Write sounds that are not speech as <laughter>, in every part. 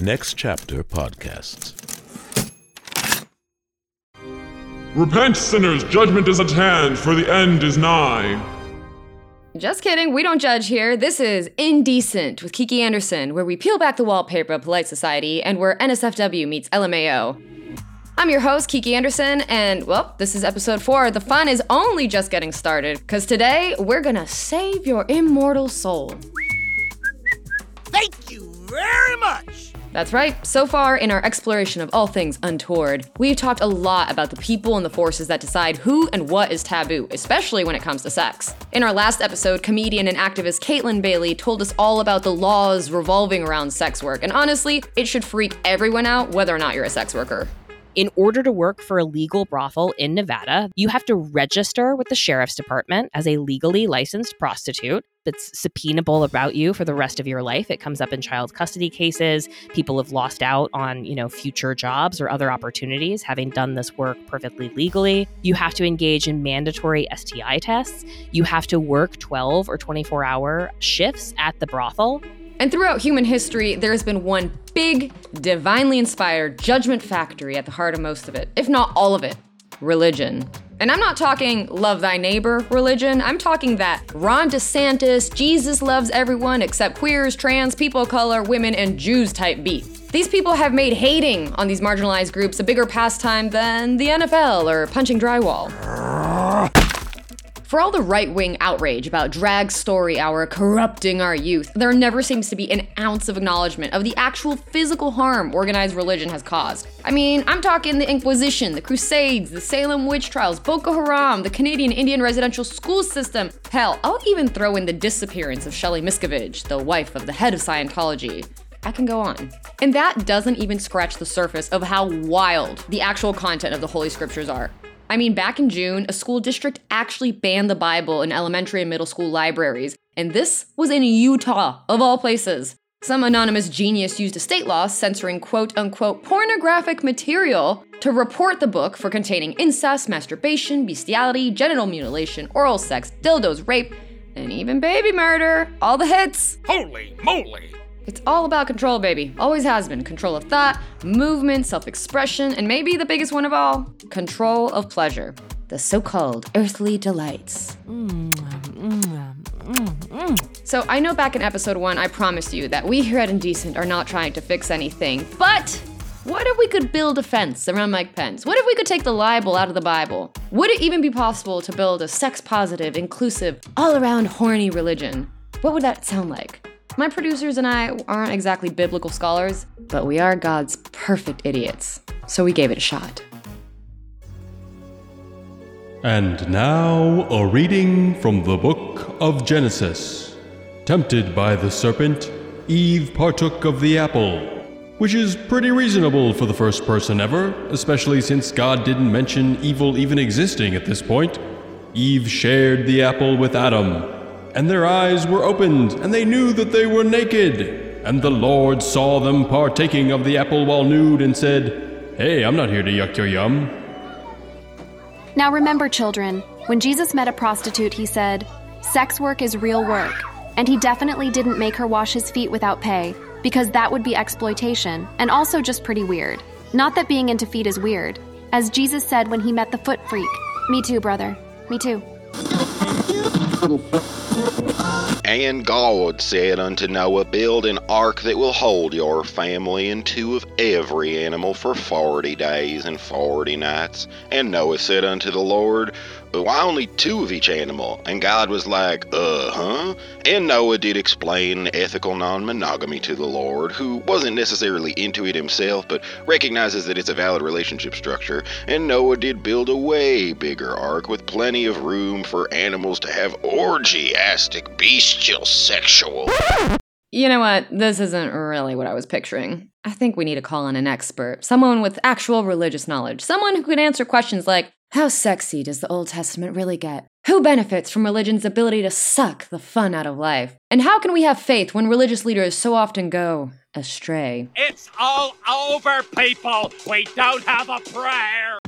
Next Chapter Podcasts. Repent, sinners, judgment is at hand, for the end is nigh. Just kidding, we don't judge here. This is Indecent with Kiki Anderson, where we peel back the wallpaper of polite society and where NSFW meets LMAO. I'm your host, Kiki Anderson, and well, this is episode four. The fun is only just getting started, because today we're gonna save your immortal soul. Thank you very much. That's right. So far, in our exploration of all things untoward, we've talked a lot about the people and the forces that decide who and what is taboo, especially when it comes to sex. In our last episode, comedian and activist Caitlin Bailey told us all about the laws revolving around sex work, and honestly, it should freak everyone out whether or not you're a sex worker. In order to work for a legal brothel in Nevada, you have to register with the sheriff's department as a legally licensed prostitute. That's subpoenaable about you for the rest of your life. It comes up in child custody cases. People have lost out on, you know, future jobs or other opportunities having done this work perfectly legally. You have to engage in mandatory STI tests. You have to work 12 or 24 hour shifts at the brothel. And throughout human history, there has been one big, divinely inspired judgment factory at the heart of most of it, if not all of it religion. And I'm not talking love thy neighbor religion. I'm talking that Ron DeSantis, Jesus loves everyone except queers, trans, people of color, women, and Jews type beat. These people have made hating on these marginalized groups a bigger pastime than the NFL or punching drywall. For all the right wing outrage about drag story hour corrupting our youth, there never seems to be an ounce of acknowledgement of the actual physical harm organized religion has caused. I mean, I'm talking the Inquisition, the Crusades, the Salem witch trials, Boko Haram, the Canadian Indian residential school system. Hell, I'll even throw in the disappearance of Shelley Miscavige, the wife of the head of Scientology. I can go on. And that doesn't even scratch the surface of how wild the actual content of the Holy Scriptures are. I mean, back in June, a school district actually banned the Bible in elementary and middle school libraries, and this was in Utah, of all places. Some anonymous genius used a state law censoring quote unquote pornographic material to report the book for containing incest, masturbation, bestiality, genital mutilation, oral sex, dildos, rape, and even baby murder. All the hits. Holy moly. It's all about control, baby. Always has been. Control of thought, movement, self expression, and maybe the biggest one of all control of pleasure. The so called earthly delights. So, I know back in episode one, I promised you that we here at Indecent are not trying to fix anything, but what if we could build a fence around Mike Pence? What if we could take the libel out of the Bible? Would it even be possible to build a sex positive, inclusive, all around horny religion? What would that sound like? My producers and I aren't exactly biblical scholars, but we are God's perfect idiots. So we gave it a shot. And now, a reading from the book of Genesis. Tempted by the serpent, Eve partook of the apple, which is pretty reasonable for the first person ever, especially since God didn't mention evil even existing at this point. Eve shared the apple with Adam, and their eyes were opened, and they knew that they were naked. And the Lord saw them partaking of the apple while nude and said, Hey, I'm not here to yuck your yum. Now remember, children, when Jesus met a prostitute, he said, Sex work is real work. And he definitely didn't make her wash his feet without pay, because that would be exploitation, and also just pretty weird. Not that being into feet is weird. As Jesus said when he met the foot freak, Me too, brother. Me too. And God said unto Noah, Build an ark that will hold your family and two of every animal for forty days and forty nights. And Noah said unto the Lord, Why only two of each animal? And God was like, Uh huh. And Noah did explain ethical non monogamy to the Lord, who wasn't necessarily into it himself, but recognizes that it's a valid relationship structure. And Noah did build a way bigger ark with plenty of room for animals to have orgiastic, bestial, sexual. You know what? This isn't really what I was picturing. I think we need to call in an expert, someone with actual religious knowledge, someone who can answer questions like How sexy does the Old Testament really get? Who benefits from religion's ability to suck the fun out of life? And how can we have faith when religious leaders so often go astray? It's all over, people. We don't have a prayer.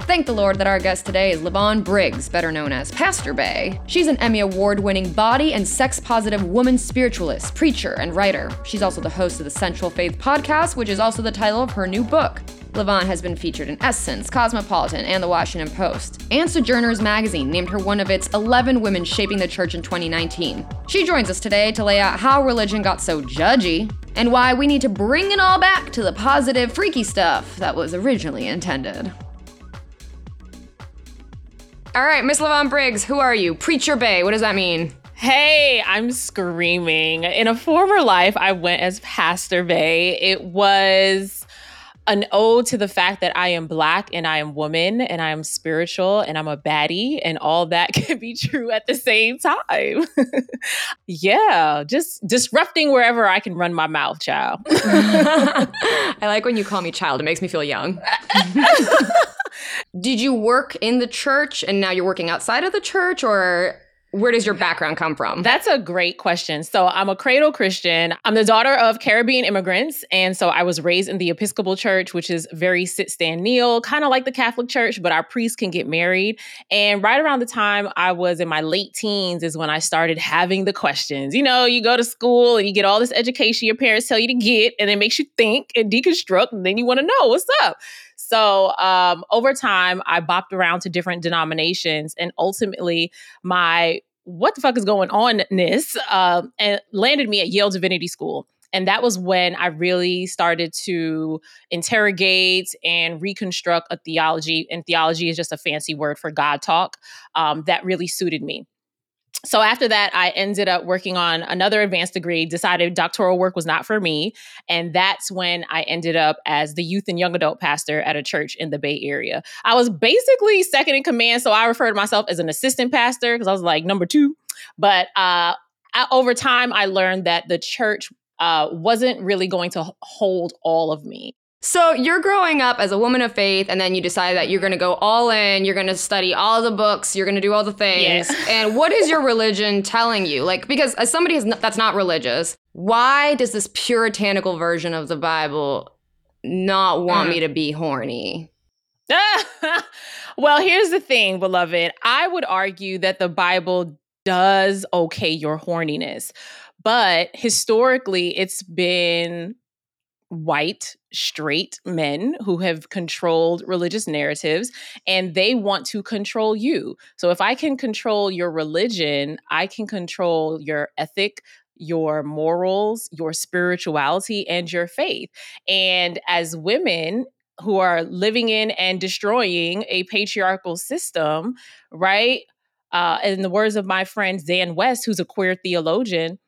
Thank the Lord that our guest today is Lyvonne Briggs, better known as Pastor Bae. She's an Emmy Award winning body and sex positive woman spiritualist, preacher, and writer. She's also the host of the Sensual Faith podcast, which is also the title of her new book. Lyvonne has been featured in Essence, Cosmopolitan, and The Washington Post. And Sojourners magazine named her one of its 11 women shaping the church in 2019. She joins us today to lay out how religion got so judgy and why we need to bring it all back to the positive, freaky stuff that was originally intended. All right, Miss Lyvonne Briggs, who are you? Preacher Bae, what does that mean? Hey, I'm screaming. In a former life, I went as Pastor Bae. It was an ode to the fact that I am black and I am woman and I am spiritual and I'm a baddie and all that <laughs> can be true at the same time. <laughs> yeah, just disrupting wherever I can run my mouth, child. <laughs> I like when you call me child, it makes me feel young. Did you work in the church and now you're working outside of the church or where does your background come from? That's a great question. So, I'm a cradle Christian. I'm the daughter of Caribbean immigrants. And so, I was raised in the Episcopal Church, which is very sit, stand, kneel, kind of like the Catholic Church, but our priests can get married. And right around the time I was in my late teens is when I started having the questions. You know, you go to school and you get all this education your parents tell you to get, and it makes you think and deconstruct. And then you want to know what's up. So um, over time, I bopped around to different denominations, and ultimately, my what the fuck is going on ness uh, and landed me at Yale Divinity School. And that was when I really started to interrogate and reconstruct a theology. And theology is just a fancy word for God talk um, that really suited me so after that i ended up working on another advanced degree decided doctoral work was not for me and that's when i ended up as the youth and young adult pastor at a church in the bay area. I was basically second in command so i refer to myself as an assistant pastor because i was like number two. But uh, I, over time i learned that the church uh, wasn't really going to hold all of me so you're growing up as a woman of faith, and then you decide that you're going to go all in. You're going to study all the books. You're going to do all the things. Yeah. and what is your religion telling you? Like, because as somebody that's not religious, why does this puritanical version of the Bible not want mm. me to be horny? <laughs> well, here's the thing, beloved. I would argue that the Bible does okay your horniness, but historically, it's been white straight men who have controlled religious narratives and they want to control you. So if I can control your religion, I can control your ethic, your morals, your spirituality, and your faith. And as women, who are living in and destroying a patriarchal system, right? Uh, in the words of my friend Dan West, who's a queer theologian,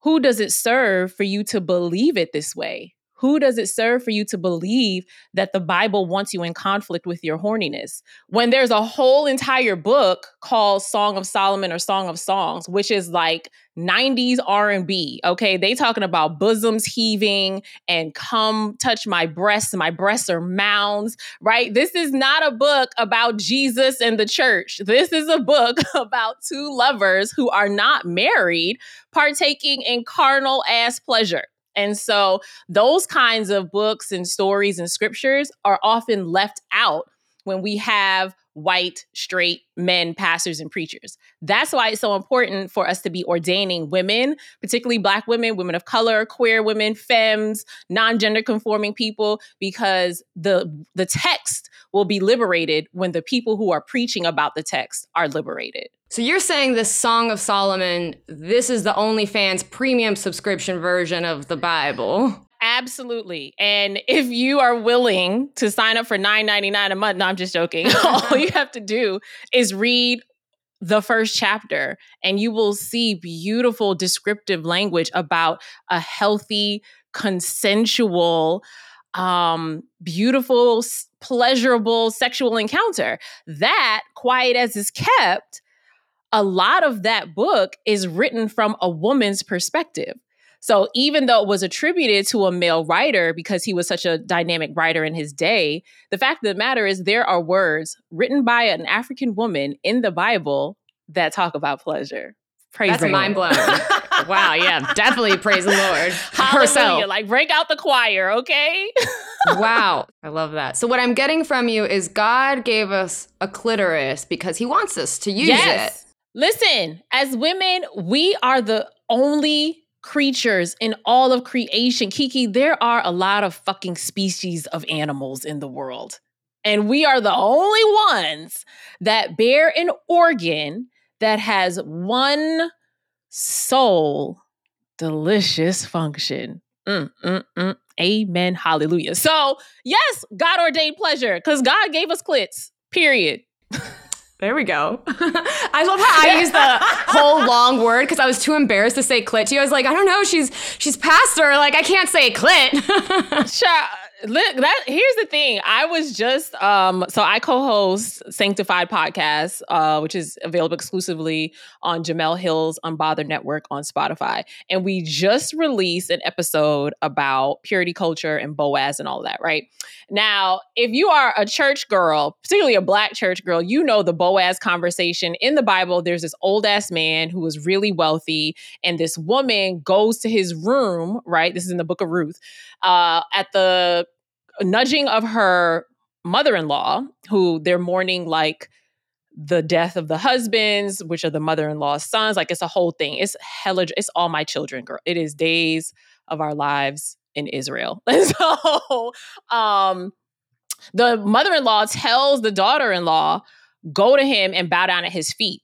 who does it serve for you to believe it this way? Who does it serve for you to believe that the Bible wants you in conflict with your horniness? When there's a whole entire book called Song of Solomon or Song of Songs, which is like 90s R&B, okay? They talking about bosoms heaving and come touch my breasts, my breasts are mounds, right? This is not a book about Jesus and the church. This is a book <laughs> about two lovers who are not married partaking in carnal ass pleasure. And so those kinds of books and stories and scriptures are often left out when we have white, straight men, pastors, and preachers. That's why it's so important for us to be ordaining women, particularly Black women, women of color, queer women, femmes, non gender conforming people, because the, the text will be liberated when the people who are preaching about the text are liberated. So you're saying this Song of Solomon, this is the OnlyFans premium subscription version of the Bible. Absolutely. And if you are willing to sign up for $9.99 a month, no, I'm just joking. <laughs> All you have to do is read the first chapter and you will see beautiful descriptive language about a healthy, consensual, um, beautiful, pleasurable sexual encounter. That, quiet as is kept, a lot of that book is written from a woman's perspective. So even though it was attributed to a male writer because he was such a dynamic writer in his day, the fact of the matter is there are words written by an African woman in the Bible that talk about pleasure. Praise the Lord. That's mind blowing. <laughs> wow, yeah, definitely praise the Lord. Hallelujah. Herself. Like break out the choir, okay? <laughs> wow. I love that. So, what I'm getting from you is God gave us a clitoris because he wants us to use yes. it. Listen, as women, we are the only creatures in all of creation. Kiki, there are a lot of fucking species of animals in the world. And we are the only ones that bear an organ that has one sole delicious function. Mm, mm, mm. Amen. Hallelujah. So, yes, God ordained pleasure because God gave us clits, period. <laughs> There we go. <laughs> I love how I used the whole long word because I was too embarrassed to say clit to you. I was like, I don't know, she's she's pastor, like I can't say clit. <laughs> Sure. Look, that here's the thing. I was just um so I co-host Sanctified Podcast, uh, which is available exclusively on Jemele Hill's Unbothered Network on Spotify. And we just released an episode about purity culture and Boaz and all that, right? Now, if you are a church girl, particularly a black church girl, you know the Boaz conversation. In the Bible, there's this old ass man who was really wealthy, and this woman goes to his room, right? This is in the book of Ruth, uh, at the nudging of her mother-in-law who they're mourning like the death of the husbands which are the mother-in-law's sons like it's a whole thing. It's hella it's all my children girl. It is days of our lives in israel. <laughs> So um the mother-in-law tells the daughter-in-law go to him and bow down at his feet.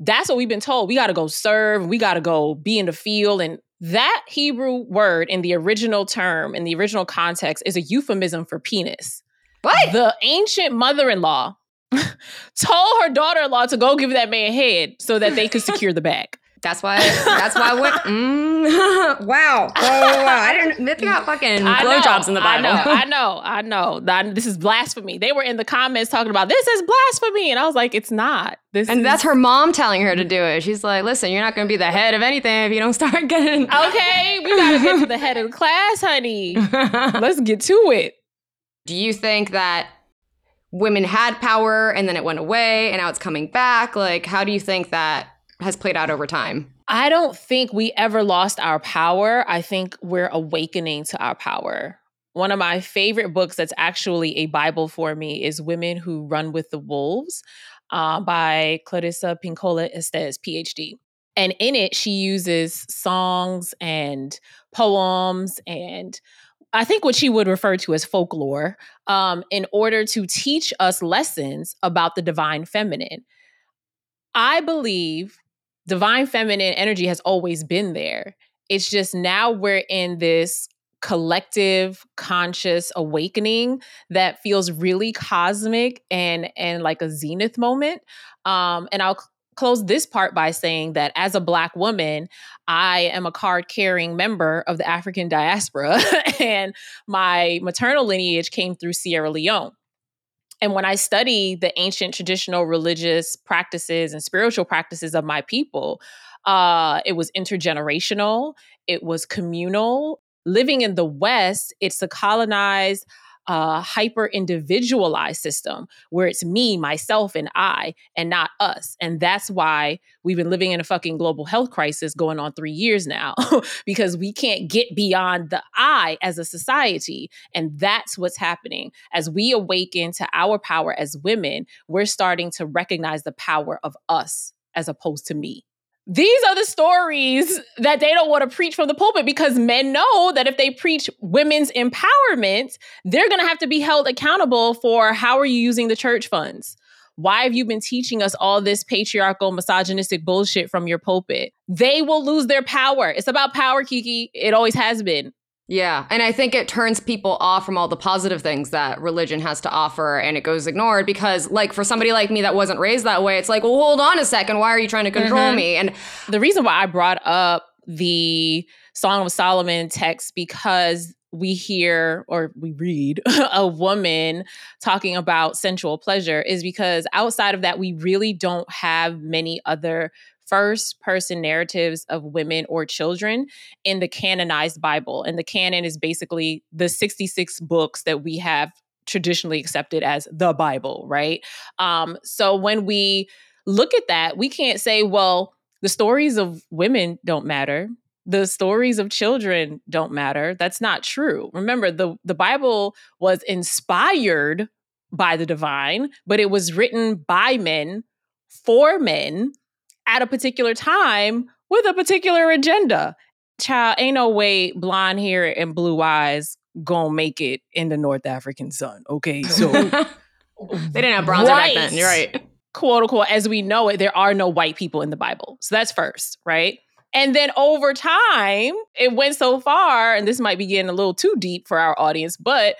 That's what we've been told. We got to go serve. We got to go be in the field and that Hebrew word in the original term, in the original context, is a euphemism for penis. What? The ancient mother in law <laughs> told her daughter in law to go give that man a head so that they could secure the bag. That's why. That's why. What? <laughs> Mm, <laughs> wow. Oh, wow. I didn't. They got fucking blowjobs in the Bible. I <laughs> know. I know. I know. This is blasphemy. They were in the comments talking about this is blasphemy, and I was like, it's not. This And is- that's her mom telling her to do it. She's like, "Listen, you're not going to be the head of anything if you don't start getting." okay. We gotta get to the head of the class, honey. Let's get to it. Do you think that women had power and then it went away and now it's coming back? Like, how do you think that has played out over time? I don't think we ever lost our power. I think we're awakening to our power. One of my favorite books that's actually a Bible for me is Women Who Run with the Wolves uh, by Clarissa Pinkola Estes, PhD. And in it, she uses songs and poems and I think what she would refer to as folklore um, in order to teach us lessons about the divine feminine. I believe divine feminine energy has always been there. It's just now we're in this collective conscious awakening that feels really cosmic and and like a zenith moment. Um, and I'll close this part by saying that as a black woman, I am a card carrying member of the African diaspora, <laughs> and my maternal lineage came through Sierra Leone. And when I study the ancient traditional religious practices and spiritual practices of my people, uh, it was intergenerational, it was communal. Living in the West, it's a colonized, uh, hyper individualized system where it's me, myself, and I, and not us. And that's why we've been living in a fucking global health crisis going on three years now <laughs> because we can't get beyond the I as a society. And that's what's happening. As we awaken to our power as women, we're starting to recognize the power of us as opposed to me. These are the stories that they don't want to preach from the pulpit because men know that if they preach women's empowerment, they're going to have to be held accountable for how are you using the church funds? Why have you been teaching us all this patriarchal, misogynistic bullshit from your pulpit? They will lose their power. It's about power, Kiki. It always has been. Yeah, and I think it turns people off from all the positive things that religion has to offer and it goes ignored because like for somebody like me that wasn't raised that way, it's like, "Well, hold on a second, why are you trying to control Mhm. me?" And the reason why I brought up the Song of Solomon text because we hear or we read <laughs> a woman talking about sensual pleasure is because outside of that, we really don't have many other first person narratives of women or children in the canonized Bible. And the canon is basically the 66 books that we have traditionally accepted as the Bible, right? Um, so when we look at that, we can't say, well, the stories of women don't matter. the stories of children don't matter. That's not true. Remember, the, the Bible was inspired by the divine, but it was written by men for men at a particular time with a particular agenda. Child, ain't no way blonde hair and blue eyes gonna make it in the North African sun. Okay, so <laughs> they didn't have bronzer right. back then. You're right. Quote unquote, as we know it, there are no white people in the Bible. So that's first, right? And then over time, it went so far, and this might be getting a little too deep for our audience, but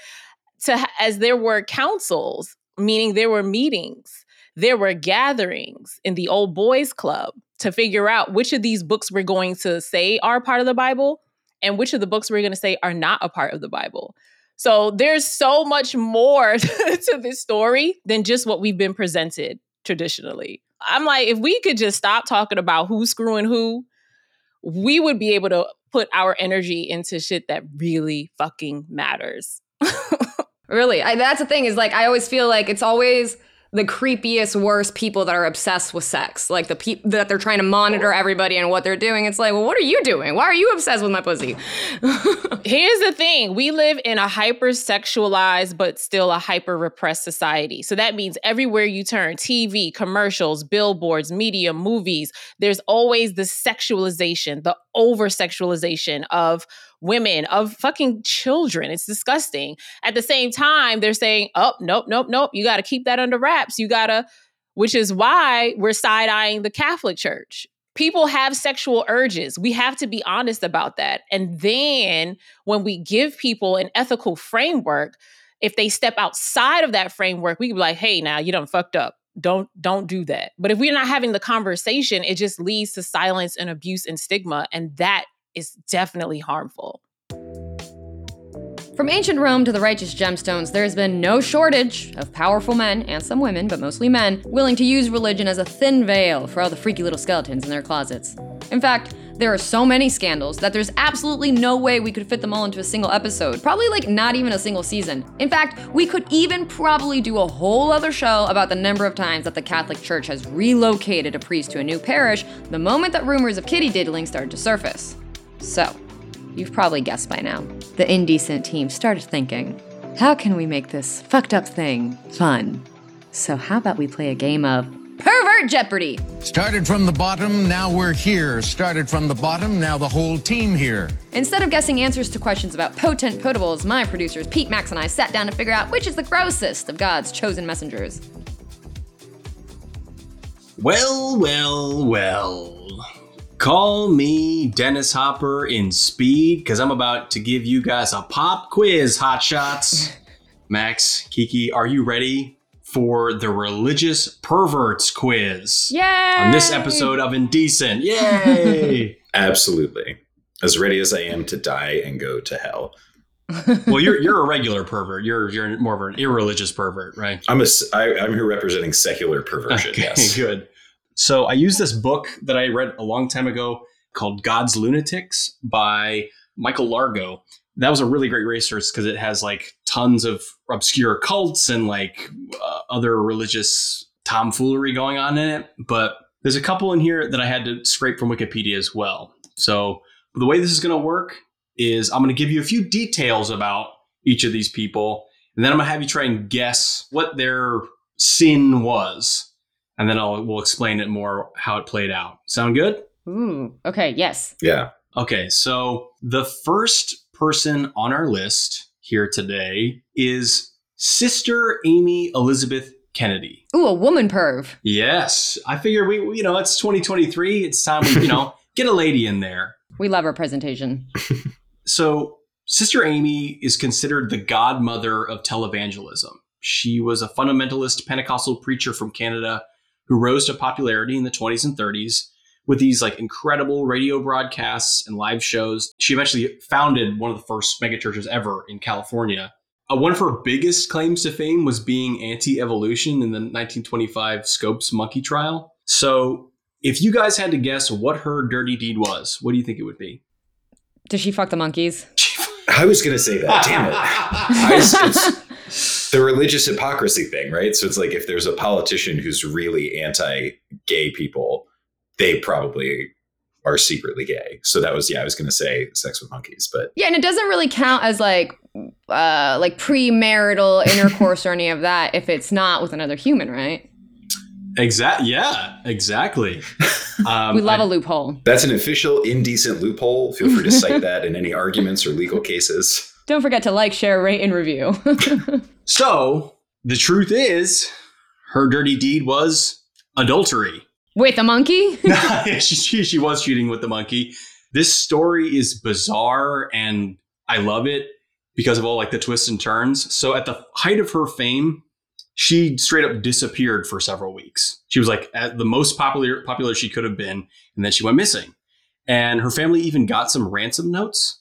to as there were councils, meaning there were meetings, there were gatherings in the old boys club to figure out which of these books we're going to say are part of the Bible and which of the books we're going to say are not a part of the Bible. So there's so much more <laughs> to this story than just what we've been presented traditionally. I'm like, if we could just stop talking about who's screwing who, we would be able to put our energy into shit that really fucking matters. <laughs> really, I, that's the thing is like I always feel like it's always the creepiest, worst people that are obsessed with sex. Like the people that they're trying to monitor everybody and what they're doing. It's like, well, what are you doing? Why are you obsessed with my pussy? <laughs> Here's the thing we live in a hyper sexualized, but still a hyper repressed society. So that means everywhere you turn TV, commercials, billboards, media, movies there's always the sexualization, the over sexualization of women, of fucking children. It's disgusting. At the same time, they're saying, oh, nope, nope, nope. You got to keep that under wraps. You got to, which is why we're side eyeing the Catholic Church. People have sexual urges. We have to be honest about that. And then when we give people an ethical framework, if they step outside of that framework, we can be like, hey, now you don't fucked up don't don't do that but if we're not having the conversation it just leads to silence and abuse and stigma and that is definitely harmful. From ancient Rome to the righteous gemstones, there has been no shortage of powerful men, and some women, but mostly men, willing to use religion as a thin veil for all the freaky little skeletons in their closets. In fact, there are so many scandals that there's absolutely no way we could fit them all into a single episode. Probably like not even a single season. In fact, we could even probably do a whole other show about the number of times that the Catholic Church has relocated a priest to a new parish the moment that rumors of kitty diddling started to surface. So, you've probably guessed by now, the indecent team started thinking, how can we make this fucked up thing fun? So, how about we play a game of Pervert Jeopardy? Started from the bottom, now we're here. Started from the bottom, now the whole team here. Instead of guessing answers to questions about potent potables, my producers Pete, Max, and I sat down to figure out which is the grossest of God's chosen messengers. Well, well, well. Call me Dennis Hopper in speed because I'm about to give you guys a pop quiz, hotshots. <laughs> Max, Kiki, are you ready for the religious perverts quiz? Yay! On this episode of Indecent. Yay! <laughs> Absolutely. As ready as I am to die and go to hell. <laughs> well, you're you're a regular pervert. You're you're more of an irreligious pervert, right? I'm a I, I'm here representing secular perversion. Okay, yes, good. So I use this book that I read a long time ago called God's Lunatics by Michael Largo. That was a really great resource because it has like tons of obscure cults and like uh, other religious tomfoolery going on in it. But there's a couple in here that I had to scrape from Wikipedia as well. So the way this is going to work is I'm going to give you a few details about each of these people, and then I'm going to have you try and guess what their sin was and then I'll we'll explain it more how it played out. Sound good? Ooh. Okay. Yes. Yeah. Okay. So the first person on our list here today is Sister Aimee Elizabeth Kennedy. Ooh, a woman perv. Yes. I figure we, you know, it's 2023. It's time we, you know, <laughs> get a lady in there. We love her presentation. <laughs> so Sister Aimee is considered the godmother of televangelism. She was a fundamentalist Pentecostal preacher from Canada who rose to popularity in the 20s and 30s with these like incredible radio broadcasts and live shows. She eventually founded one of the first megachurches ever in California. Uh, one of her biggest claims to fame was being anti-evolution in the 1925 Scopes monkey trial. So, if you guys had to guess what her dirty deed was, what do you think it would be? Did she fuck the monkeys? <laughs> I was going to say that. Damn it. <laughs> I, the religious hypocrisy thing, right? So it's like if there's a politician who's really anti-gay people, they probably are secretly gay. So that was yeah, I was gonna say sex with monkeys, but Yeah, and it doesn't really count as like uh like premarital <laughs> intercourse or any of that if it's not with another human, right? Exactly. Yeah. Exactly. <laughs> Um, we love I- a loophole. that's an official indecent loophole. Feel free to cite <laughs> that in any arguments or legal cases. Don't forget to like, share, rate, and review. So the truth is, her dirty deed was adultery. with a monkey? <laughs> <laughs> <laughs> she, she, she was cheating with the monkey. This story is bizarre and I love it because of all like the twists and turns. So at the height of her fame, she straight up disappeared for several weeks. She was like at the most popular popular she could have been, and then she went missing. And her family even got some ransom notes,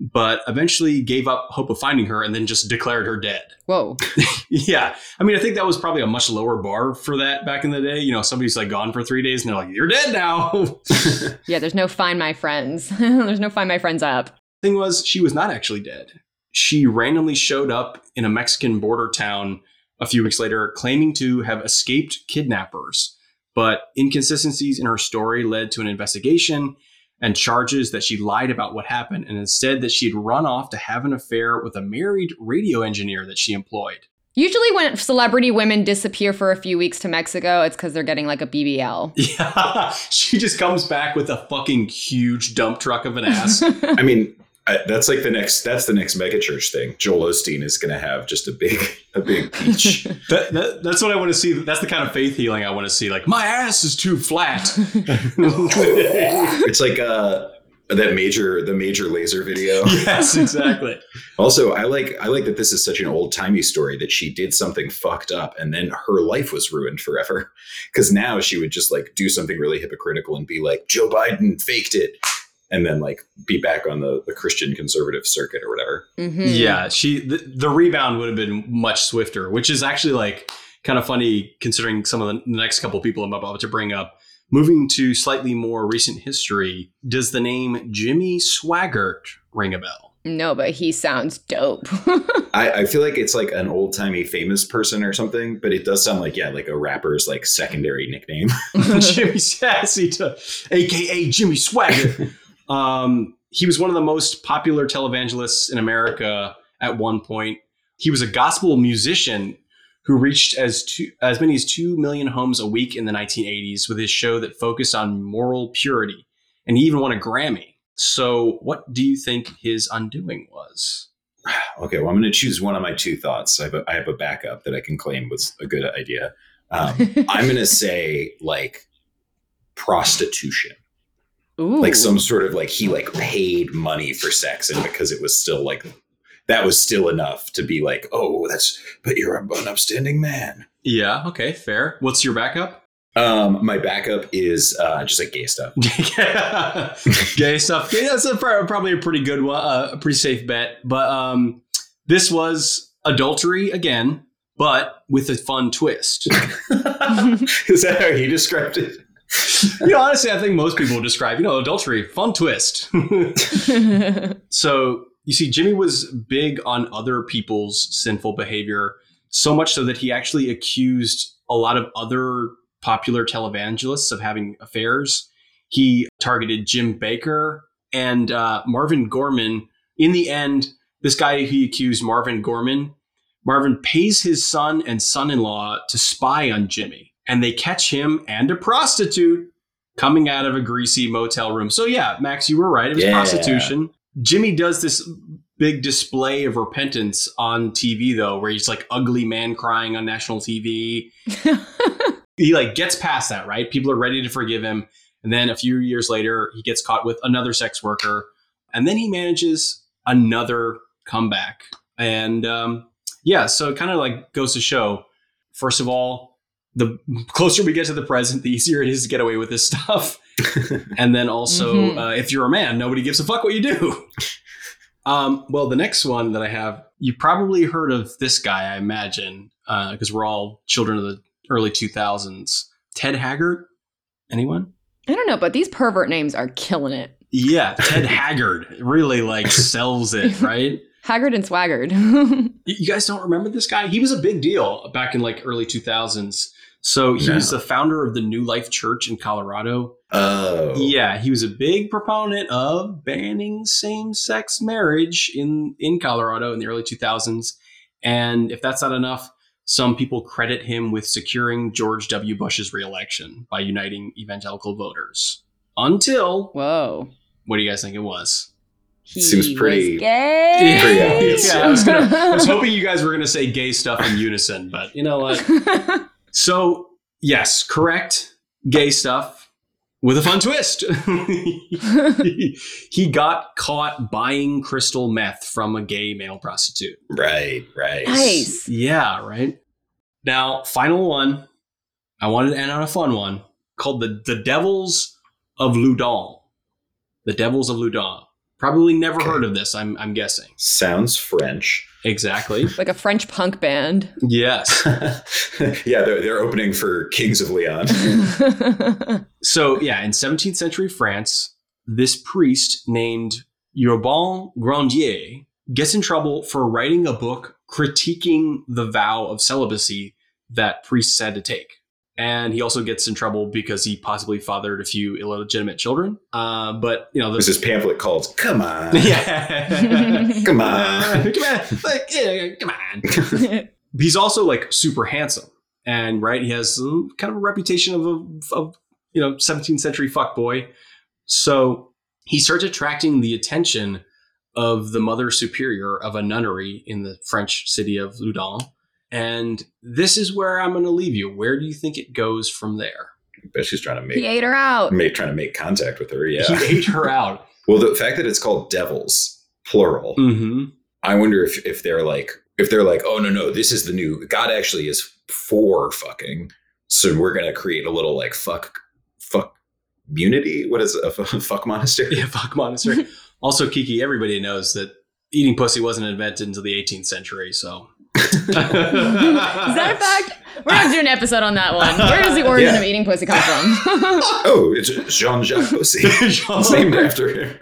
but eventually gave up hope of finding her and then just declared her dead. <laughs> Whoa. Yeah. I mean, I think that was probably a much lower bar for that back in the day. You know, somebody's like gone for three days and they're like, you're dead now. <laughs> Yeah, there's no find my friends. <laughs> there's no find my friends up. Thing was, she was not actually dead. She randomly showed up in a Mexican border town a few weeks later, claiming to have escaped kidnappers. But inconsistencies in her story led to an investigation and charges that she lied about what happened and instead that she'd run off to have an affair with a married radio engineer that she employed. Usually, when celebrity women disappear for a few weeks to Mexico, it's because they're getting like a BBL. <laughs> Yeah, she just comes back with a fucking huge dump truck of an ass. <laughs> I mean, I, that's like the next. That's the next megachurch thing. Joel Osteen is going to have just a big, <laughs> a big peach. <laughs> that, that, that's what I want to see. That's the kind of faith healing I want to see. Like, my ass is too flat. <laughs> it's like uh that major, the major laser video. yes, exactly. Also, I like I like that this is such an old timey story that she did something fucked up and then her life was ruined forever. Because now she would just like do something really hypocritical and be like, Joe Biden faked it, and then like be back on the, the Christian conservative circuit or whatever. Mm-hmm. Yeah, she the, the rebound would have been much swifter, which is actually like kind of funny considering some of the next couple people I'm about to bring up. Moving to slightly more recent history, does the name Jimmy Swaggart ring a bell? No, but he sounds dope. <laughs> I, I feel like it's like an old timey famous person or something, but it does sound like yeah, like a rapper's like secondary nickname. <laughs> <laughs> Jimmy Sassy, to, aka Jimmy Swagger. Um, he was one of the most popular televangelists in America at one point. He was a gospel musician who reached as two, as many as two million homes a week in the 1980s with his show that focused on moral purity, and he even won a Grammy. So, what do you think his undoing was? <sighs> Okay, well, I'm going to choose one of my two thoughts. I have a, I have a backup that I can claim was a good idea. Um, <laughs> I'm going to say like prostitution, Ooh. like some sort of like he like paid money for sex, and because it was still like that was still enough to be like, oh, that's but you're an upstanding man. Yeah, okay, fair. What's your backup? Um, my backup is uh, just like gay stuff. <laughs> gay stuff. Gay, that's a, probably a pretty good one, uh, a pretty safe bet. But um, this was adultery again, but with a fun twist. <laughs> is that how he described it? <laughs> you know, honestly, I think most people would describe, you know, adultery, fun twist. <laughs> so you see, Jimmy was big on other people's sinful behavior, so much so that he actually accused a lot of other popular televangelists of having affairs. He targeted Jim Bakker and uh, Marvin Gorman. In the end, this guy he accused, Marvin Gorman, Marvin pays his son and son in law to spy on Jimmy, and they catch him and a prostitute coming out of a greasy motel room. So, yeah, Max, you were right. It was Yeah. prostitution. Jimmy does this big display of repentance on TV, though, where he's like ugly man crying on national TV <laughs> he like gets past that, right? People are ready to forgive him. And then a few years later, he gets caught with another sex worker. And then he manages another comeback. And um, yeah, so it kind of like goes to show, first of all, the closer we get to the present, the easier it is to get away with this stuff. <laughs> and then also, Mhm. uh, if you're a man, nobody gives a fuck what you do. Um, well, the next one that I have, you probably heard of this guy, I imagine, because we're all children of the early 2000s. Ted Haggard? Anyone? I don't know, but these pervert names are killing it. Yeah, <laughs> Ted Haggard really like sells it, <laughs> right? Haggard and Swaggard. You guys don't remember this guy? He was a big deal back in like early 2000s. So he was the founder of the New Life Church in Colorado. Oh. Yeah, he was a big proponent of banning same-sex marriage in in Colorado in the early 2000s. And if that's not enough, some people credit him with securing George W. Bush's reelection by uniting evangelical voters. Until whoa, what do you guys think it was? He Seems pretty- was gay. Pretty obvious, Yeah, yeah. I was, gonna, I was <laughs> hoping you guys were going to say gay stuff in unison, but you know what? <laughs> So, yes, correct. Gay stuff with a fun twist. <laughs> he got caught buying crystal meth from a gay male prostitute. Right, right. nice. Yeah, right. Now, final one. I wanted to end on a fun one called the the Devils of Loudun. The Devils of Loudun. Probably never heard of this. I'm I'm guessing. Sounds French. Exactly. <laughs> Like a French punk band. Yes. <laughs> yeah, they're, they're opening for Kings of Leon. <laughs> So, yeah, in 17th century France, this priest named Urbain Grandier gets in trouble for writing a book critiquing the vow of celibacy that priests had to take. And he also gets in trouble because he possibly fathered a few illegitimate children. Uh, but, you know, There's this this pamphlet called "Come On, <laughs> yeah. <laughs> <laughs> Come on." come on. Like, yeah, come on. He's also like super handsome. And right, he has kind of a reputation of a of you know 17th century fuckboy. So he starts attracting the attention of the mother superior of a nunnery in the French city of Loudun. And this is where I'm going to leave you. Where do you think it goes from there? Bet she's trying to make, he ate her out. make trying to make contact with her. Yeah. He ate her <laughs> out. Well, the fact that it's called devils, plural, hmm I wonder if if they're like if they're like, oh no no, this is the new God actually is for fucking, so we're gonna create a little like fuck fuck unity. What is it? a f- <laughs> fuck monastery? Yeah, fuck monastery. <laughs> also, Kiki, everybody knows that eating pussy wasn't invented until the 18th century. So, Is that a fact? We're gonna do an episode on that one. Where does the origin Yeah. of eating pussy come from? <laughs> Oh, it's Jean Jacques Pussy. <laughs> it's named after him.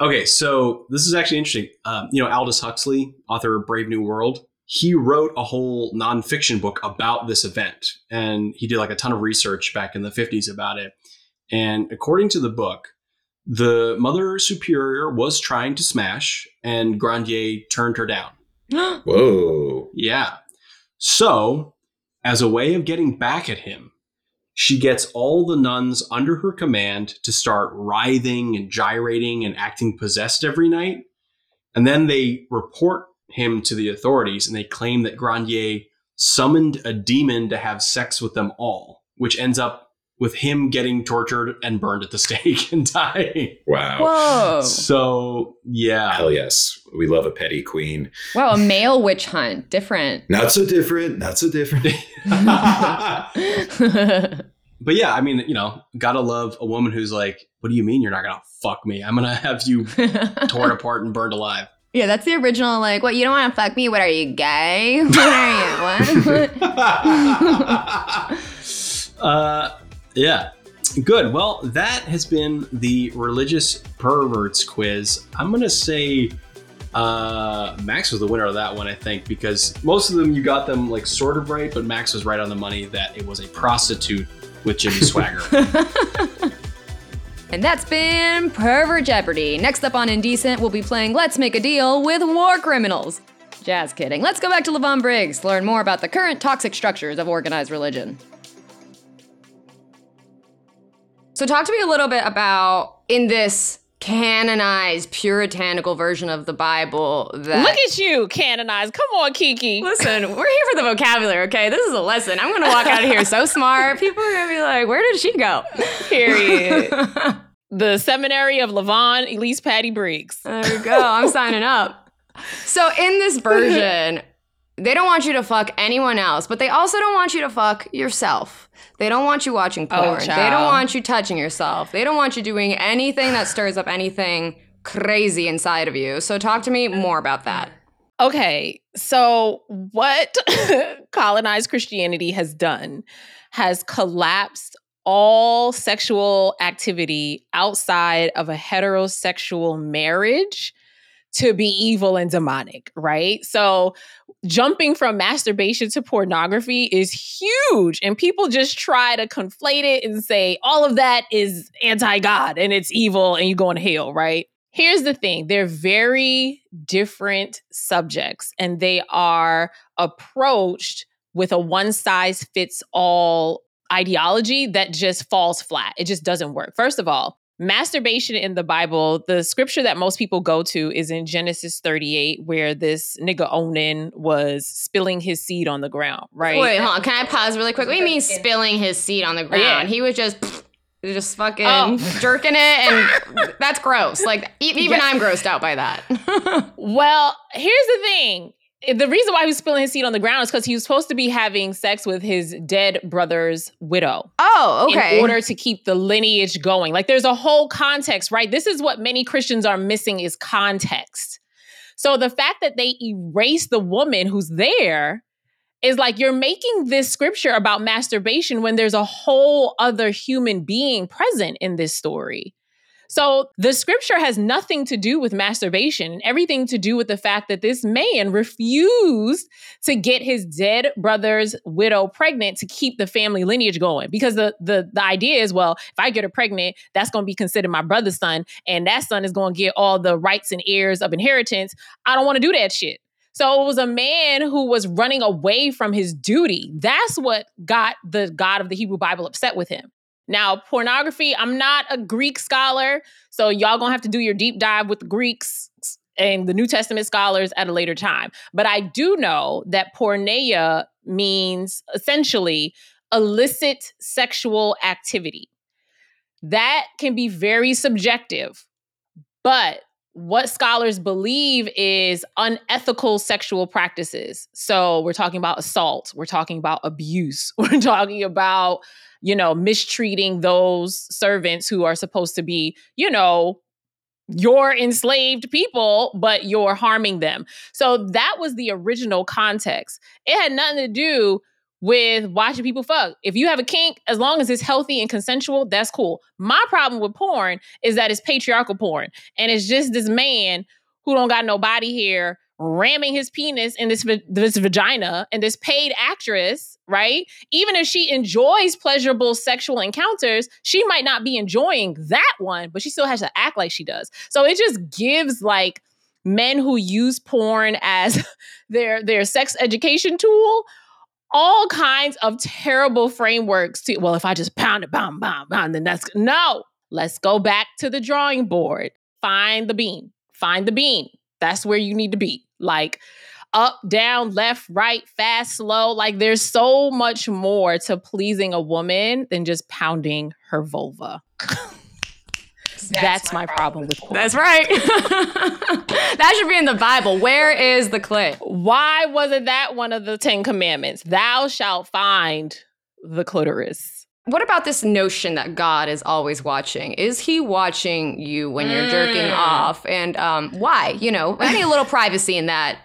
okay, so this is actually interesting. Um, you know, Aldous Huxley, author of Brave New World, he wrote a whole nonfiction book about this event, and he did like a ton of research back in the 50s about it. And according to the book, the Mother Superior was trying to smash, and Grandier turned her down. <gasps> Whoa. Yeah. So, as a way of getting back at him, she gets all the nuns under her command to start writhing and gyrating and acting possessed every night. And then they report him to the authorities and they claim that Grandier summoned a demon to have sex with them all, which ends up with him getting tortured and burned at the <laughs> stake and dying. Wow. Whoa. So, yeah. Hell yes. We love a petty queen. Wow, a male witch hunt. Different. <laughs> Not so different. Not so different. <laughs> But yeah, I mean, you know, gotta love a woman who's like, "What do you mean you're not gonna fuck me? I'm gonna have you torn apart and burned alive." yeah, that's the original. Like, what? You don't want to fuck me? What are you gay? What are you? What? uh, yeah, good. Well, that has been the religious perverts quiz. I'm gonna say uh, Max was the winner of that one, I think, because most of them you got them like sort of right, but Max was right on the money that it was a prostitute with Jimmy <laughs> Swaggart. And that's been Pervert Jeopardy. Next up on Indecent, we'll be playing Let's Make a Deal with War Criminals. Jazz kidding. Let's go back to Lyvonne Briggs to learn more about the current toxic structures of organized religion. So, talk to me a little bit about in this canonized puritanical version of the Bible that. Look at you, canonized. Come on, Kiki. Listen, we're here for the vocabulary, okay? This is a lesson. I'm gonna walk out of here so smart. People are gonna be like, where did she go? Period. <laughs> the Seminary of Lyvonne, Elise Patty Briggs. There we go. I'm signing up. So in this <laughs> version, they don't want you to fuck anyone else, but they also don't want you to fuck yourself. They don't want you watching Oh, porn. they don't want you touching yourself. They don't want you doing anything that stirs up anything crazy inside of you. So talk to me more about that. Okay, so what <laughs> colonized Christianity has done has collapsed all sexual activity outside of a heterosexual marriage to be evil and demonic, right? So jumping from masturbation to pornography is huge. And people just try to conflate it and say all of that is anti God and it's evil and you go to hell, right? Here's the thing they're very different subjects and they are approached with a one size fits all ideology that just falls flat. It just doesn't work. First of all, masturbation in the Bible, the scripture that most people go to is in Genesis 38, where this nigga Onan was spilling his seed on the ground, right? Wait, hold on. Can I pause really quick? What do you mean spilling his seed on the ground? Yeah. He was just just fucking Oh. <laughs> jerking it and that's gross. Like <laughs> even Yeah. I'm grossed out by that. <laughs> Well, here's the thing. The reason why he was spilling his seed on the ground is because he was supposed to be having sex with his dead brother's widow. Oh, okay. In order to keep the lineage going. Like there's a whole context, right? This is what many Christians are missing is context. So the fact that they erase the woman who's there is like you're making this scripture about masturbation when there's a whole other human being present in this story. So the scripture has nothing to do with masturbation everything to do with the fact that this man refused to get his dead brother's widow pregnant to keep the family lineage going. Because the the, the idea is, well, if I get her pregnant, that's going to be considered my brother's son, and that son is going to get all the rights and heirs of inheritance. I don't want to do that shit. So it was a man who was running away from his duty. That's what got the God of the Hebrew Bible upset with him. Now, pornography, I'm not a Greek scholar, so y'all gonna have to do your deep dive with the Greeks and the New Testament scholars at a later time. But I do know that porneia means essentially illicit sexual activity. That can be very subjective, but what scholars believe is unethical sexual practices. So we're talking about assault, we're talking about abuse, <laughs> we're talking about, you know, mistreating those servants who are supposed to be, you know, your enslaved people, but you're harming them. So that was the original context. It had nothing to do with watching people fuck. If you have a kink, as long as it's healthy and consensual, that's cool. My problem with porn is that it's patriarchal porn. And it's just this man who don't got no body hair ramming his penis in this, this vagina and this paid actress, right? Even if she enjoys pleasurable sexual encounters, she might not be enjoying that one, but she still has to act like she does. So it just gives like men who use porn as <laughs> their their sex education tool all kinds of terrible frameworks to well if i just pound it bam bam bam then that's no let's go back to the drawing board. Find the bean find the bean that's where you need to be. Like up down left right fast slow. Like there's so much more to pleasing a woman than just pounding her vulva <laughs> that's, my, problem with porn. That's right. <laughs> that should be in the Bible. Where is the clit? Why wasn't that one of the Ten Commandments? Thou shalt find the clitoris. What about this notion that God is always watching? Is he watching you when you're jerking Mm. off? And um, why? You know, I need a little privacy in that.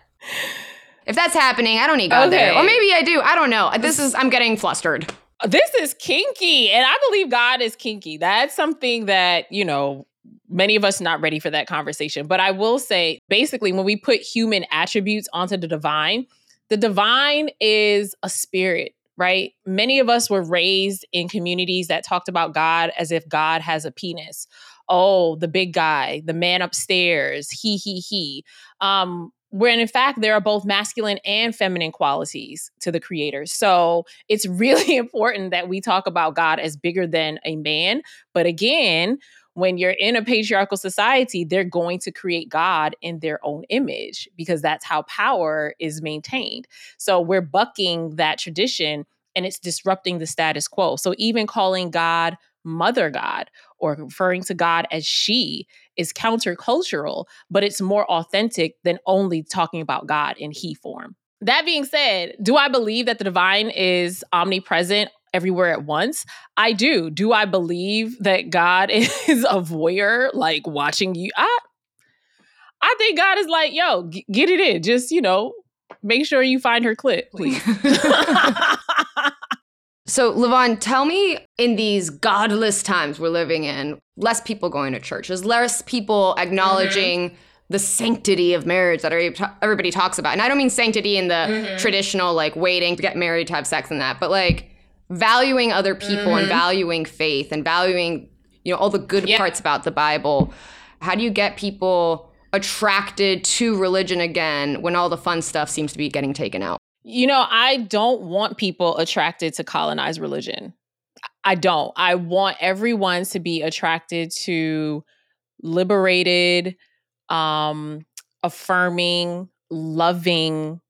If that's happening, I don't need God there. Or maybe I do. I don't know. This is I'm getting flustered. This is kinky, and I believe God is kinky. That's something that, you know, many of us not ready for that conversation. But I will say, basically, when we put human attributes onto the divine, the divine is a spirit, right? Many of us were raised in communities that talked about God as if God has a penis. Oh, the big guy, the man upstairs, he, he, he. Um, when in fact there are both masculine and feminine qualities to the creator. So it's really <laughs> important that we talk about God as bigger than a man. But again, when you're in a patriarchal society, they're going to create God in their own image because that's how power is maintained. So we're bucking that tradition and it's disrupting the status quo. So even calling God mother God or referring to God as she is countercultural, but it's more authentic than only talking about God in he form. That being said, do I believe that the divine is omnipresent everywhere at once? I do. Do I believe that God <laughs> is a voyeur, like watching you? I, I think God is like, yo, g- get it in. Just, you know, make sure you find her clip, please. <laughs> <laughs> So, Lyvonne, tell me in these godless times we're living in, less people going to churches, less people acknowledging the sanctity of marriage that everybody talks about. And I don't mean sanctity in the mm-hmm. traditional like waiting to get married to have sex and that, but like valuing other people mm-hmm. and valuing faith and valuing you know all the good yeah. parts about the Bible. How do you get people attracted to religion again when all the fun stuff seems to be getting taken out? You know, I don't want people attracted to colonized religion. I don't. I want everyone to be attracted to liberated, um, affirming, loving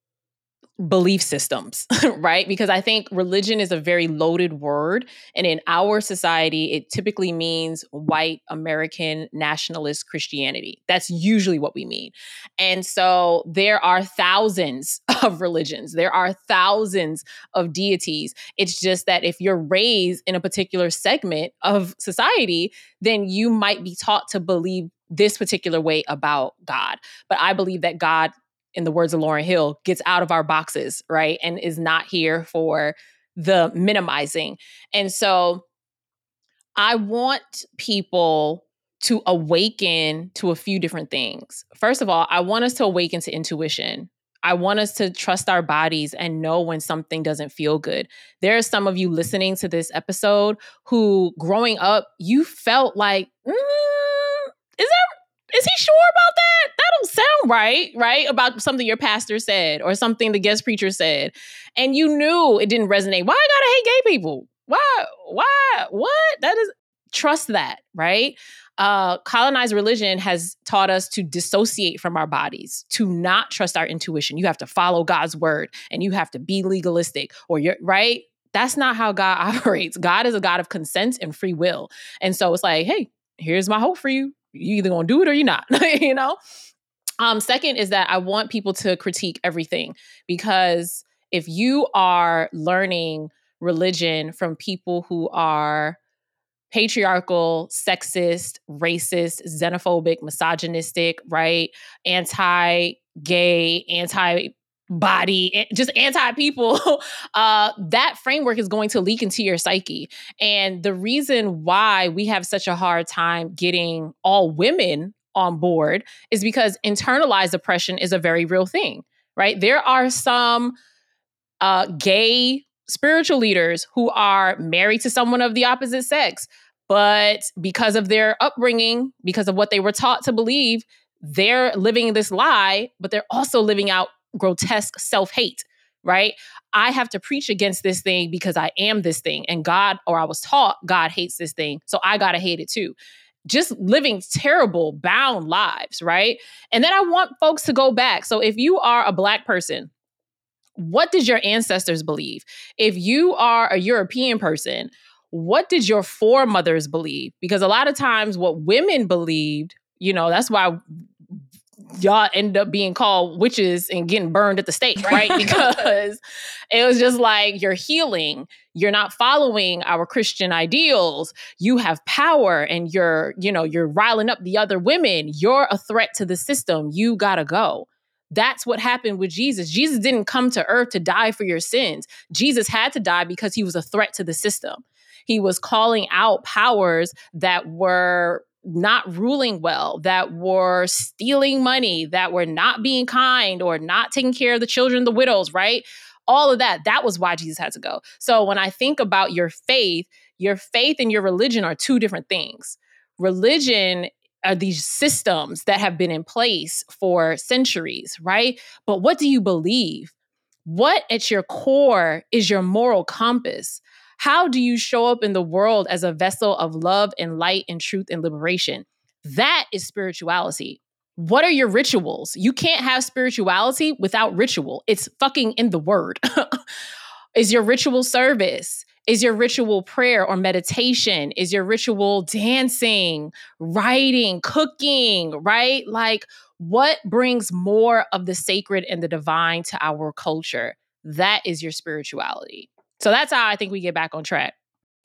belief systems, <laughs> right? Because I think religion is a very loaded word. And in our society, it typically means white American nationalist Christianity. That's usually what we mean. And so there are thousands <laughs> of religions, there are thousands of deities. It's just that if you're raised in a particular segment of society, then you might be taught to believe this particular way about God. But I believe that God in the words of Lauryn Hill, gets out of our boxes, right? And is not here for the minimizing. And so I want people to awaken to a few different things. First of all, I want us to awaken to intuition. I want us to trust our bodies and know when something doesn't feel good. There are some of you listening to this episode who, growing up, you felt like, mm, is he sure about that? That don't sound right, right? About something your pastor said or something the guest preacher said. And you knew it didn't resonate. Why I gotta hate gay people? Why? Why? What? That is trust that, right? Uh, colonized religion has taught us to dissociate from our bodies, to not trust our intuition. You have to follow God's word and you have to be legalistic or you're right. That's not how God <laughs> operates. God is a God of consent and free will. And so it's like, hey, here's my hope for you you either gonna do it or you're not, <laughs> you know? Um, second is that I want people to critique everything because if you are learning religion from people who are patriarchal, sexist, racist, xenophobic, misogynistic, right? Anti gay, anti body, just anti people, <laughs> uh, that framework is going to leak into your psyche. And the reason why we have such a hard time getting all women on board is because internalized oppression is a very real thing, right? There are some uh, gay spiritual leaders who are married to someone of the opposite sex, but because of their upbringing, because of what they were taught to believe, they're living this lie, but they're also living out grotesque self hate, right? I have to preach against this thing because I am this thing. And God, or I was taught God hates this thing. So I got to hate it too. Just living terrible, bound lives, right? And then I want folks to go back. So if you are a Black person, what did your ancestors believe? If you are a European person, what did your foremothers believe? Because a lot of times, what women believed, you know, that's why y'all end up being called witches and getting burned at the stake, right? <laughs> <laughs> because it was just like you're healing, you're not following our Christian ideals. You have power and you're, you know, you're riling up the other women. You're a threat to the system. You got to go. That's what happened with Jesus. Jesus didn't come to earth to die for your sins. Jesus had to die because he was a threat to the system. He was calling out powers that were not ruling well, that were stealing money, that were not being kind or not taking care of the children, the widows, right? All of that. That was why Jesus had to go. So when I think about your faith, your faith and your religion are two different things. Religion are these systems that have been in place for centuries, right? But what do you believe? What at your core is your moral compass? How do you show up in the world as a vessel of love and light and truth and liberation? That is spirituality. What are your rituals? You can't have spirituality without ritual. It's fucking in the word. <laughs> is your ritual service? Is your ritual prayer or meditation? Is your ritual dancing, writing, cooking, right? Like, what brings more of the sacred and the divine to our culture? That is your spirituality. So that's how I think we get back on track.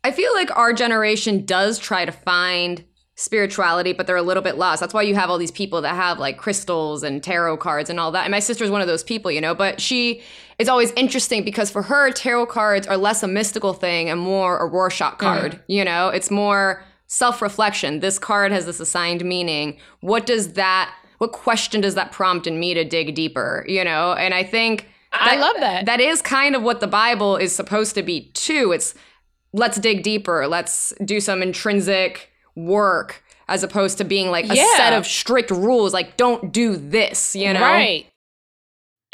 I feel like our generation does try to find spirituality, but they're a little bit lost. That's why you have all these people that have like crystals and tarot cards and all that. And my sister's one of those people, you know, but she is always interesting because for her, tarot cards are less a mystical thing and more a Rorschach card, mm. you know? It's more self reflection. This card has this assigned meaning. What does that what question does that prompt in me to dig deeper, you know? And I think I love that. That is kind of what the Bible is supposed to be too. It's let's dig deeper, let's do some intrinsic work as opposed to being like a Yeah. set of strict rules like don't do this, you know? Right.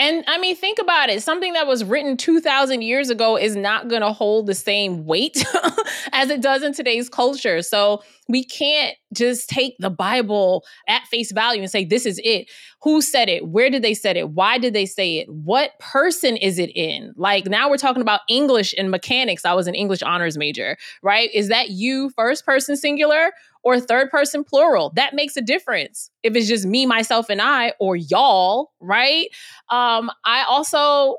And I mean, think about it. Something that was written 2,000 years ago is not going to hold the same weight <laughs> as it does in today's culture. So we can't just take the Bible at face value and say, this is it. Who said it? Where did they say it? Why did they say it? What person is it in? Like now we're talking about English and mechanics. I was an English honors major, right? Is that you, first person singular? Or third person plural. That makes a difference. If it's just me, myself, and I, or y'all, right? Um, I also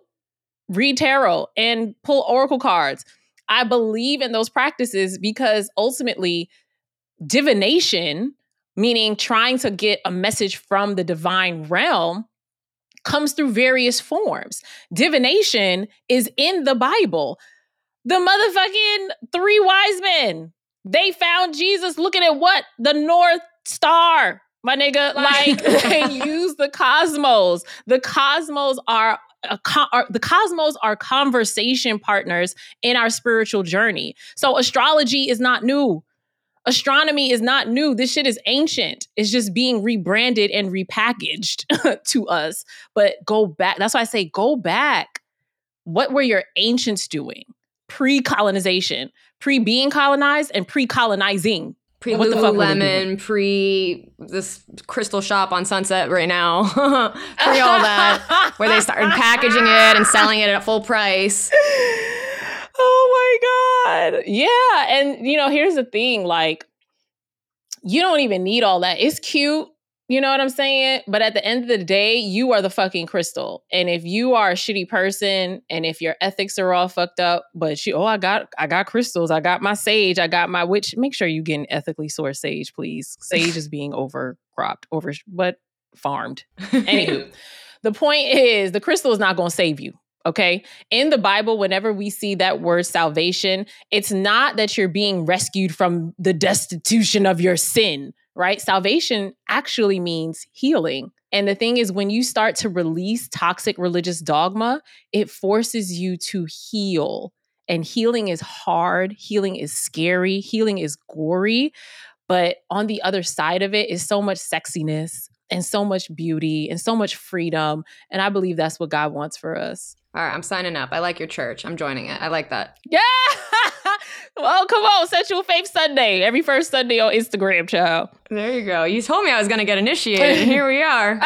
read tarot and pull oracle cards. I believe in those practices because ultimately, divination, meaning trying to get a message from the divine realm, comes through various forms. Divination is in the Bible. The motherfucking three wise men, they found Jesus looking at what? The North Star, my nigga. Like <laughs> they use the cosmos. The cosmos are, a co- are the cosmos are conversation partners in our spiritual journey. So astrology is not new. Astronomy is not new. This shit is ancient. It's just being rebranded and repackaged <laughs> to us. But go back. That's why I say go back. What were your ancients doing? Pre-colonization, pre-being colonized, and pre-colonizing. Pre What the fuck? Lululemon, pre this crystal shop on Sunset right now, <laughs> pre all that, where they started packaging it and selling it at full price. Oh my God. Yeah. And, you know, here's the thing like, you don't even need all that. It's cute. You know what I'm saying? But at the end of the day, you are the fucking crystal. And if you are a shitty person and if your ethics are all fucked up, but you, oh, I got, I got crystals, I got my sage, I got my witch, make sure you get an ethically sourced sage, please. Sage is being overcropped, over, but farmed. Anywho, <laughs> the point is the crystal is not going to save you. Okay. In the Bible, whenever we see that word salvation, it's not that you're being rescued from the destitution of your sin, right? Salvation actually means healing. And the thing is, when you start to release toxic religious dogma, it forces you to heal. And healing is hard, healing is scary, healing is gory. But on the other side of it is so much sexiness and so much beauty and so much freedom. And I believe that's what God wants for us. All right, I'm signing up. I like your church. I'm joining it. I like that. Yeah. <laughs> well, come on, Sensual Faith Sunday. Every first Sunday on Instagram, child. There you go. You told me I was going to get initiated, and here we are.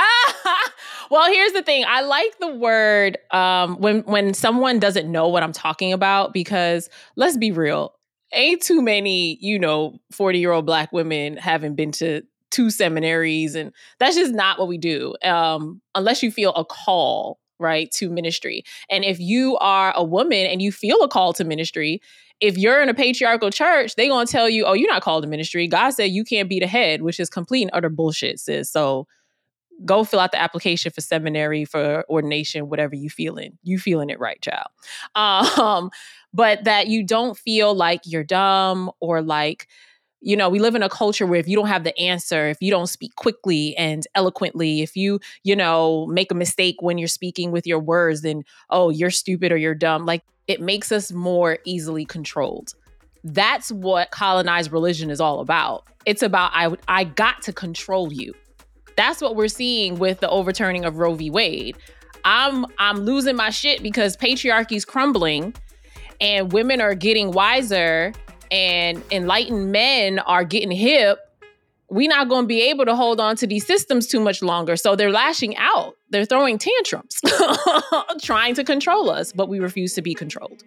<laughs> well, here's the thing. I like the word um, when when someone doesn't know what I'm talking about because let's be real, ain't too many, you know, 40 year old black women haven't been to two seminaries, and that's just not what we do. Um, unless you feel a call right to ministry and if you are a woman and you feel a call to ministry if you're in a patriarchal church they're gonna tell you oh you're not called to ministry. God said you can't be the head which is complete and utter bullshit sis. So go fill out the application for seminary for ordination whatever you feeling you feeling it right child. <laughs> Um but that you don't feel like you're dumb or like you know we live in a culture where if you don't have the answer if you don't speak quickly and eloquently if you you know make a mistake when you're speaking with your words then oh you're stupid or you're dumb. Like it makes us more easily controlled. That's what colonized religion is all about. It's about i i got to control you. That's what we're seeing with the overturning of roe v. Wade. I'm i'm losing my shit because patriarchy's crumbling and women are getting wiser and enlightened men are getting hip, we're not going to be able to hold on to these systems too much longer. So they're lashing out. They're throwing tantrums, <laughs> trying to control us, but we refuse to be controlled.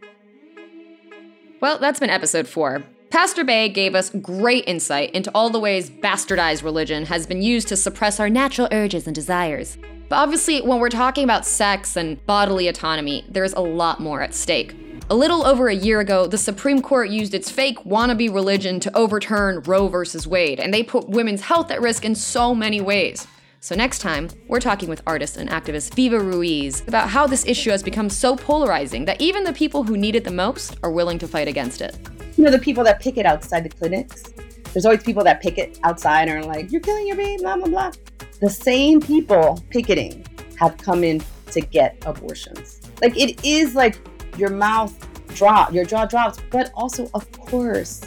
Well, that's been episode four. Pastor Bae gave us great insight into all the ways bastardized religion has been used to suppress our natural urges and desires. But obviously, when we're talking about sex and bodily autonomy, there's a lot more at stake. A little over a year ago, the Supreme Court used its fake wannabe religion to overturn Roe versus Wade, and they put women's health at risk in so many ways. So, next time, we're talking with artist and activist Viva Ruiz about how this issue has become so polarizing that even the people who need it the most are willing to fight against it. You know, the people that picket outside the clinics, there's always people that picket outside and are like, you're killing your baby, blah, blah, blah. the same people picketing have come in to get abortions. Like it is like your mouth drop, your jaw drops, but also, of course,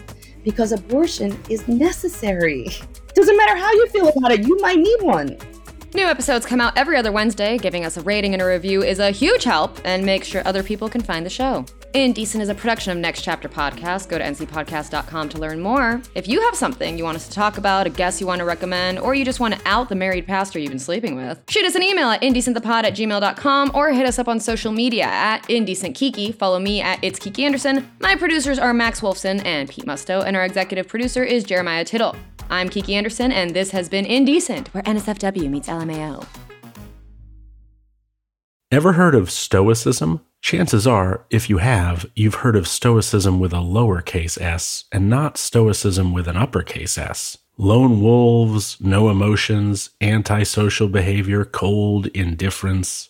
because abortion is necessary. <laughs> Doesn't matter how you feel about it, you might need one. New episodes come out every other Wednesday. Giving us a rating and a review is a huge help and makes sure other people can find the show. Indecent is a production of Next Chapter Podcast. Go to ncpodcast.com to learn more. If you have something you want us to talk about, a guest you want to recommend, or you just want to out the married pastor you've been sleeping with, shoot us an email at indecentthepod at gmail.com or hit us up on social media at indecentkiki. Follow me at It's Kiki Anderson. My producers are Max Wolfson and Pete Musto, and our executive producer is Jeremiah Tittle. I'm Kiki Anderson, and this has been Indecent, where NSFW meets LMAO. Ever heard of Stoicism? Chances are, if you have, you've heard of Stoicism with a lowercase s and not Stoicism with an uppercase s. Lone wolves, no emotions, antisocial behavior, cold indifference.